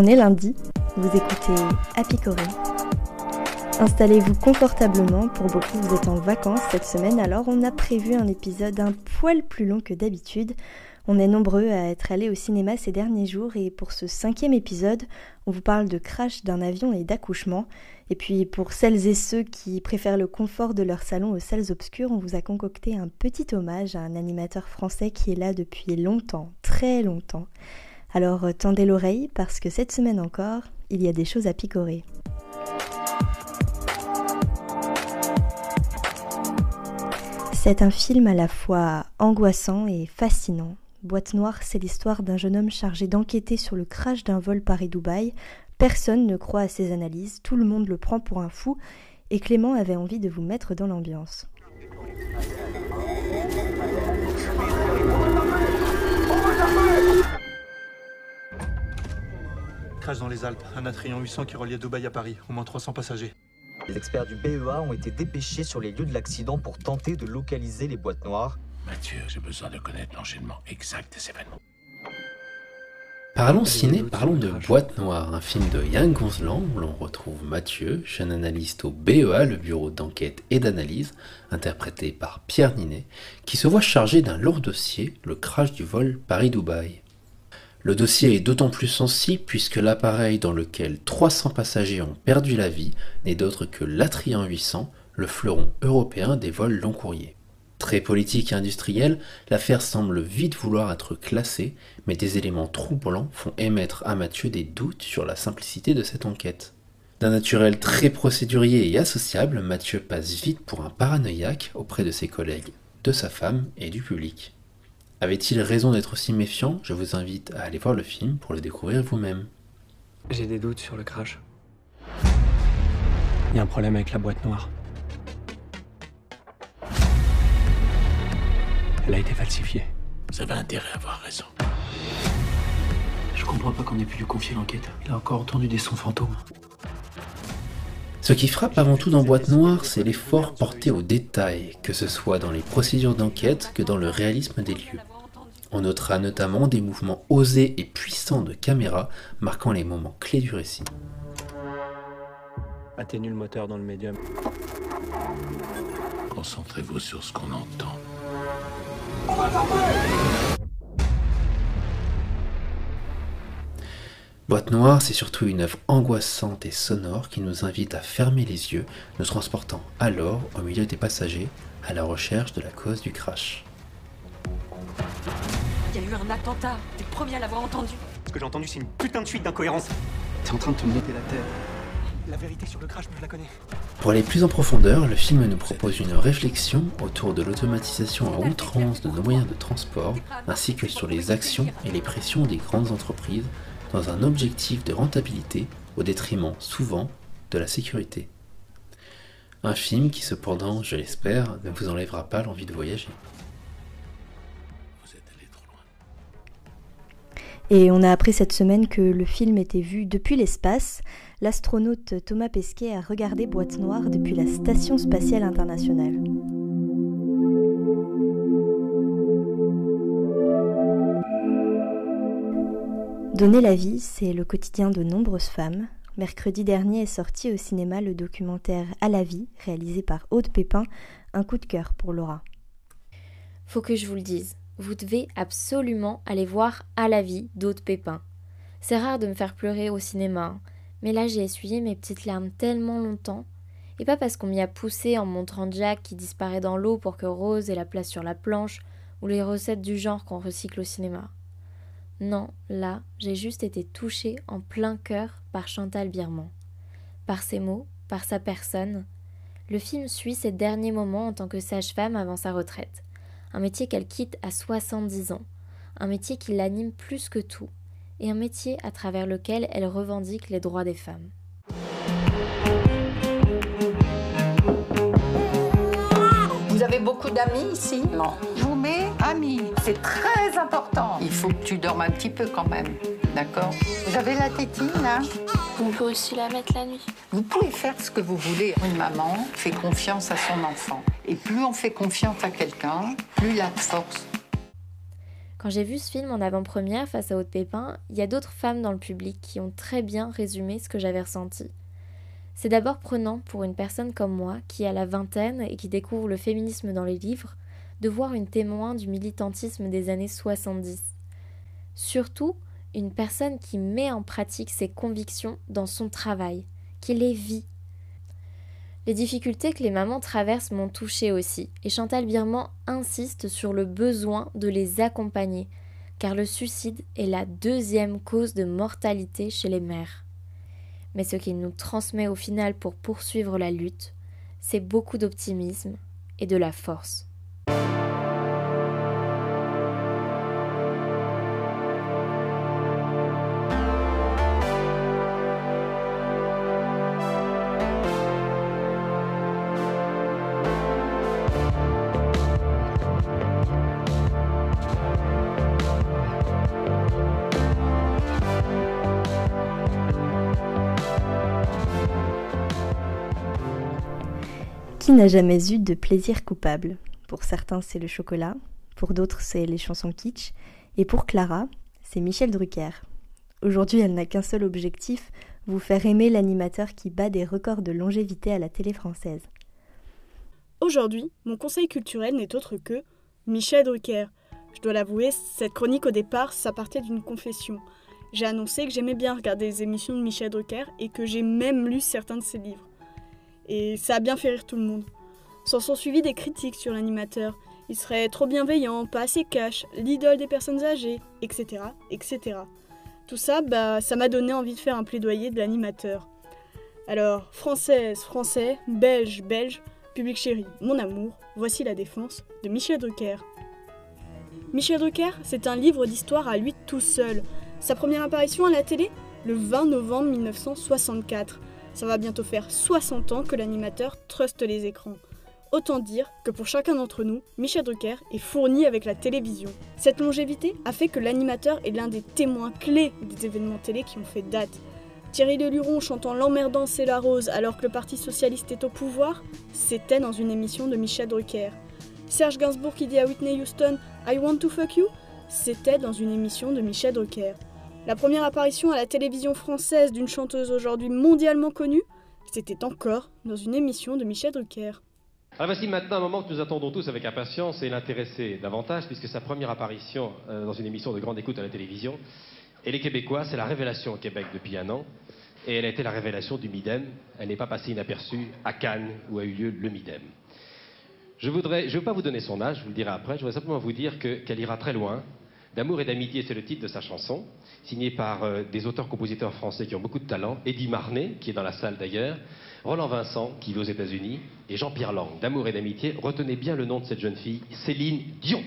On est lundi, vous écoutez Happy Installez-vous confortablement, pour beaucoup vous êtes en vacances cette semaine, alors on a prévu un épisode un poil plus long que d'habitude. On est nombreux à être allés au cinéma ces derniers jours et pour ce cinquième épisode, on vous parle de crash d'un avion et d'accouchement. Et puis pour celles et ceux qui préfèrent le confort de leur salon aux salles obscures, on vous a concocté un petit hommage à un animateur français qui est là depuis longtemps, très longtemps. Alors euh, tendez l'oreille parce que cette semaine encore, il y a des choses à picorer. C'est un film à la fois angoissant et fascinant. Boîte noire, c'est l'histoire d'un jeune homme chargé d'enquêter sur le crash d'un vol Paris-Dubaï. Personne ne croit à ses analyses, tout le monde le prend pour un fou, et Clément avait envie de vous mettre dans l'ambiance. Dans les Alpes, un Atrion 800 qui reliait Dubaï à Paris, au moins 300 passagers. Les experts du BEA ont été dépêchés sur les lieux de l'accident pour tenter de localiser les boîtes noires. Mathieu, j'ai besoin de connaître l'enchaînement exact des événements. Parlons ciné, parlons de Boîte Noire, un film de Yann Gonzlan où l'on retrouve Mathieu, jeune analyste au BEA, le bureau d'enquête et d'analyse, interprété par Pierre Ninet, qui se voit chargé d'un lourd dossier, le crash du vol Paris-Dubaï. Le dossier est d'autant plus sensible puisque l'appareil dans lequel 300 passagers ont perdu la vie n'est d'autre que l'Atrian 800, le fleuron européen des vols long courriers. Très politique et industrielle, l'affaire semble vite vouloir être classée, mais des éléments troublants font émettre à Mathieu des doutes sur la simplicité de cette enquête. D'un naturel très procédurier et associable, Mathieu passe vite pour un paranoïaque auprès de ses collègues, de sa femme et du public. Avait-il raison d'être aussi méfiant? Je vous invite à aller voir le film pour le découvrir vous-même. J'ai des doutes sur le crash. Il y a un problème avec la boîte noire. Elle a été falsifiée. Vous avez intérêt à avoir raison. Je comprends pas qu'on ait pu lui confier l'enquête. Il a encore entendu des sons fantômes. Ce qui frappe avant tout dans Boîte Noire, c'est l'effort porté au détail, que ce soit dans les procédures d'enquête que dans le réalisme des lieux. On notera notamment des mouvements osés et puissants de caméra marquant les moments clés du récit. Atténue le moteur dans le médium. Concentrez-vous sur ce qu'on entend. Boîte Noire, c'est surtout une œuvre angoissante et sonore qui nous invite à fermer les yeux, nous transportant alors au milieu des passagers à la recherche de la cause du crash. Il y a eu un attentat, t'es le premier à l'avoir entendu. Ce que j'ai entendu, c'est une putain de suite d'incohérences. T'es en train de te monter la tête. La vérité sur le crash, je la connais. Pour aller plus en profondeur, le film nous propose une réflexion autour de l'automatisation à outrance de nos moyens de transport, ainsi que sur les actions et les pressions des grandes entreprises dans un objectif de rentabilité au détriment souvent de la sécurité. Un film qui cependant, je l'espère, ne vous enlèvera pas l'envie de voyager. Et on a appris cette semaine que le film était vu depuis l'espace. L'astronaute Thomas Pesquet a regardé Boîte Noire depuis la Station spatiale internationale. Donner la vie, c'est le quotidien de nombreuses femmes. Mercredi dernier est sorti au cinéma le documentaire À la vie, réalisé par Aude Pépin, un coup de cœur pour Laura. Faut que je vous le dise, vous devez absolument aller voir À la vie d'Aude Pépin. C'est rare de me faire pleurer au cinéma, hein. mais là j'ai essuyé mes petites larmes tellement longtemps, et pas parce qu'on m'y a poussé en montrant Jack qui disparaît dans l'eau pour que Rose ait la place sur la planche, ou les recettes du genre qu'on recycle au cinéma. Non, là, j'ai juste été touchée en plein cœur par Chantal Birman. Par ses mots, par sa personne. Le film suit ses derniers moments en tant que sage-femme avant sa retraite. Un métier qu'elle quitte à 70 ans. Un métier qui l'anime plus que tout. Et un métier à travers lequel elle revendique les droits des femmes. Vous avez beaucoup d'amis ici? Non. Je vous mets amis. C'est très important. Il faut que tu dormes un petit peu quand même. D'accord? Vous avez la tétine là On peut aussi la mettre la nuit. Vous pouvez faire ce que vous voulez. Une maman fait confiance à son enfant. Et plus on fait confiance à quelqu'un, plus il a de force. Quand j'ai vu ce film en avant-première face à Haute Pépin, il y a d'autres femmes dans le public qui ont très bien résumé ce que j'avais ressenti. C'est d'abord prenant pour une personne comme moi, qui a la vingtaine et qui découvre le féminisme dans les livres, de voir une témoin du militantisme des années 70. Surtout, une personne qui met en pratique ses convictions dans son travail, qui les vit. Les difficultés que les mamans traversent m'ont touchée aussi, et Chantal Birman insiste sur le besoin de les accompagner, car le suicide est la deuxième cause de mortalité chez les mères. Mais ce qu'il nous transmet au final pour poursuivre la lutte, c'est beaucoup d'optimisme et de la force. N'a jamais eu de plaisir coupable? Pour certains, c'est le chocolat, pour d'autres, c'est les chansons kitsch, et pour Clara, c'est Michel Drucker. Aujourd'hui, elle n'a qu'un seul objectif, vous faire aimer l'animateur qui bat des records de longévité à la télé française. Aujourd'hui, mon conseil culturel n'est autre que Michel Drucker. Je dois l'avouer, cette chronique au départ, ça partait d'une confession. J'ai annoncé que j'aimais bien regarder les émissions de Michel Drucker et que j'ai même lu certains de ses livres et ça a bien fait rire tout le monde. S'en sont suivis des critiques sur l'animateur. Il serait trop bienveillant, pas assez cash, l'idole des personnes âgées, etc., etc. Tout ça, bah, ça m'a donné envie de faire un plaidoyer de l'animateur. Alors, française, français, belge, belge, public chéri, mon amour, voici la défense de Michel Drucker. Michel Drucker, c'est un livre d'histoire à lui tout seul. Sa première apparition à la télé, le 20 novembre 1964. Ça va bientôt faire 60 ans que l'animateur truste les écrans. Autant dire que pour chacun d'entre nous, Michel Drucker est fourni avec la télévision. Cette longévité a fait que l'animateur est l'un des témoins clés des événements télé qui ont fait date. Thierry Leluron chantant L'emmerdant c'est la rose alors que le Parti Socialiste est au pouvoir, c'était dans une émission de Michel Drucker. Serge Gainsbourg qui dit à Whitney Houston I want to fuck you, c'était dans une émission de Michel Drucker. La première apparition à la télévision française d'une chanteuse aujourd'hui mondialement connue, c'était encore dans une émission de Michel Drucker. Alors voici maintenant un moment que nous attendons tous avec impatience et l'intéresser davantage, puisque sa première apparition euh, dans une émission de grande écoute à la télévision, elle est québécoise, c'est la révélation au Québec depuis un an, et elle a été la révélation du Midem. Elle n'est pas passée inaperçue à Cannes où a eu lieu le Midem. Je ne vais pas vous donner son âge, je vous le dirai après, je voudrais simplement vous dire qu'elle ira très loin, D'amour et d'amitié, c'est le titre de sa chanson, signée par euh, des auteurs-compositeurs français qui ont beaucoup de talent. Eddie Marnet, qui est dans la salle d'ailleurs, Roland Vincent, qui vit aux États-Unis, et Jean-Pierre Lang. D'amour et d'amitié, retenez bien le nom de cette jeune fille, Céline Dion.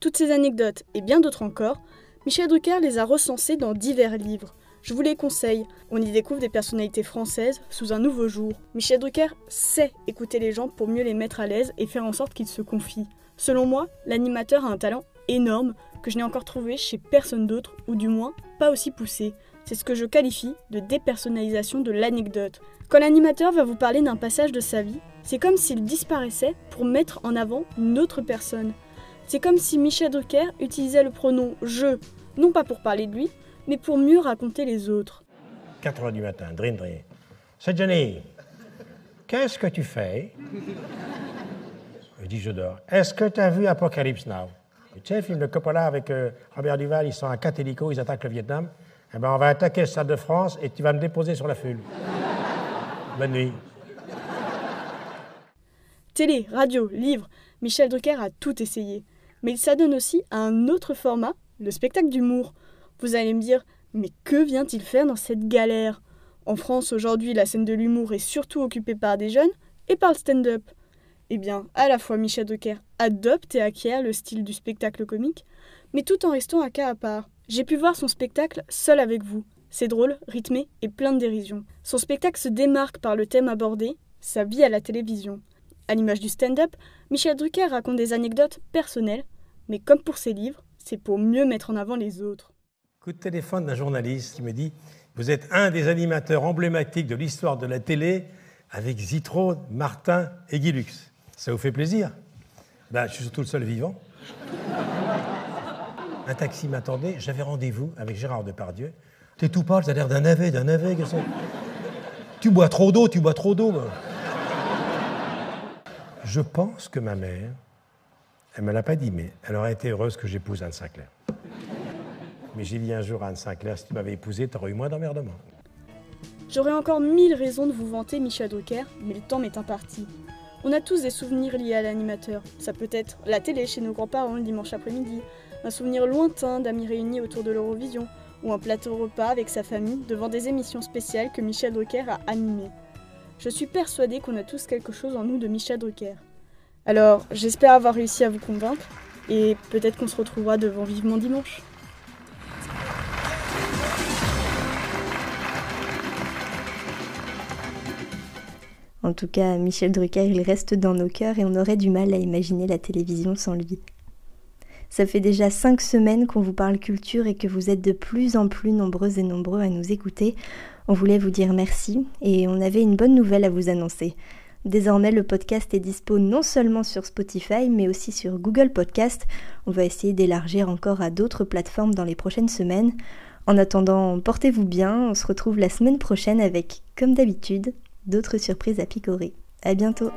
Toutes ces anecdotes et bien d'autres encore, Michel Drucker les a recensées dans divers livres. Je vous les conseille. On y découvre des personnalités françaises sous un nouveau jour. Michel Drucker sait écouter les gens pour mieux les mettre à l'aise et faire en sorte qu'ils se confient. Selon moi, l'animateur a un talent énorme que je n'ai encore trouvé chez personne d'autre, ou du moins pas aussi poussé. C'est ce que je qualifie de dépersonnalisation de l'anecdote. Quand l'animateur va vous parler d'un passage de sa vie, c'est comme s'il disparaissait pour mettre en avant une autre personne. C'est comme si Michel Drucker utilisait le pronom je, non pas pour parler de lui, mais pour mieux raconter les autres. 4 heures du matin, drin drin. C'est Jenny. Qu'est-ce que tu fais? Je dis, je dors. Est-ce que tu as vu Apocalypse Now? Tu sais, le film de Coppola avec euh, Robert Duval, ils sont à quatre hélicos, ils attaquent le Vietnam. Eh bien, on va attaquer le Stade de France et tu vas me déposer sur la fule. Bonne nuit. Télé, radio, livre, Michel Drucker a tout essayé. Mais il s'adonne aussi à un autre format, le spectacle d'humour. Vous allez me dire, mais que vient-il faire dans cette galère? En France, aujourd'hui, la scène de l'humour est surtout occupée par des jeunes et par le stand-up. Eh bien, à la fois Michel Drucker adopte et acquiert le style du spectacle comique, mais tout en restant un cas à part. J'ai pu voir son spectacle seul avec vous. C'est drôle, rythmé et plein de dérision. Son spectacle se démarque par le thème abordé, sa vie à la télévision. À l'image du stand-up, Michel Drucker raconte des anecdotes personnelles, mais comme pour ses livres, c'est pour mieux mettre en avant les autres. Coup de téléphone d'un journaliste qui me dit Vous êtes un des animateurs emblématiques de l'histoire de la télé avec Zitro, Martin et Guilux. Ça vous fait plaisir? Ben, Je suis surtout le seul vivant. Un taxi m'attendait, j'avais rendez-vous avec Gérard Depardieu. T'es tout pâle, t'as l'air d'un navet, d'un navet. Tu bois trop d'eau, tu bois trop d'eau. Je pense que ma mère, elle me l'a pas dit, mais elle aurait été heureuse que j'épouse Anne Sinclair. Mais j'ai dit un jour à Anne Sinclair, si tu m'avais épousé, t'aurais eu moins d'emmerdement. J'aurais encore mille raisons de vous vanter Michel Drucker, mais le temps m'est imparti. On a tous des souvenirs liés à l'animateur. Ça peut être la télé chez nos grands-parents le dimanche après-midi, un souvenir lointain d'amis réunis autour de l'Eurovision, ou un plateau repas avec sa famille devant des émissions spéciales que Michel Drucker a animées. Je suis persuadée qu'on a tous quelque chose en nous de Michel Drucker. Alors, j'espère avoir réussi à vous convaincre, et peut-être qu'on se retrouvera devant vivement dimanche. En tout cas, Michel Drucker, il reste dans nos cœurs et on aurait du mal à imaginer la télévision sans lui. Ça fait déjà cinq semaines qu'on vous parle culture et que vous êtes de plus en plus nombreux et nombreux à nous écouter. On voulait vous dire merci et on avait une bonne nouvelle à vous annoncer. Désormais, le podcast est dispo non seulement sur Spotify, mais aussi sur Google Podcast. On va essayer d'élargir encore à d'autres plateformes dans les prochaines semaines. En attendant, portez-vous bien. On se retrouve la semaine prochaine avec, comme d'habitude, d'autres surprises à picorer. À bientôt!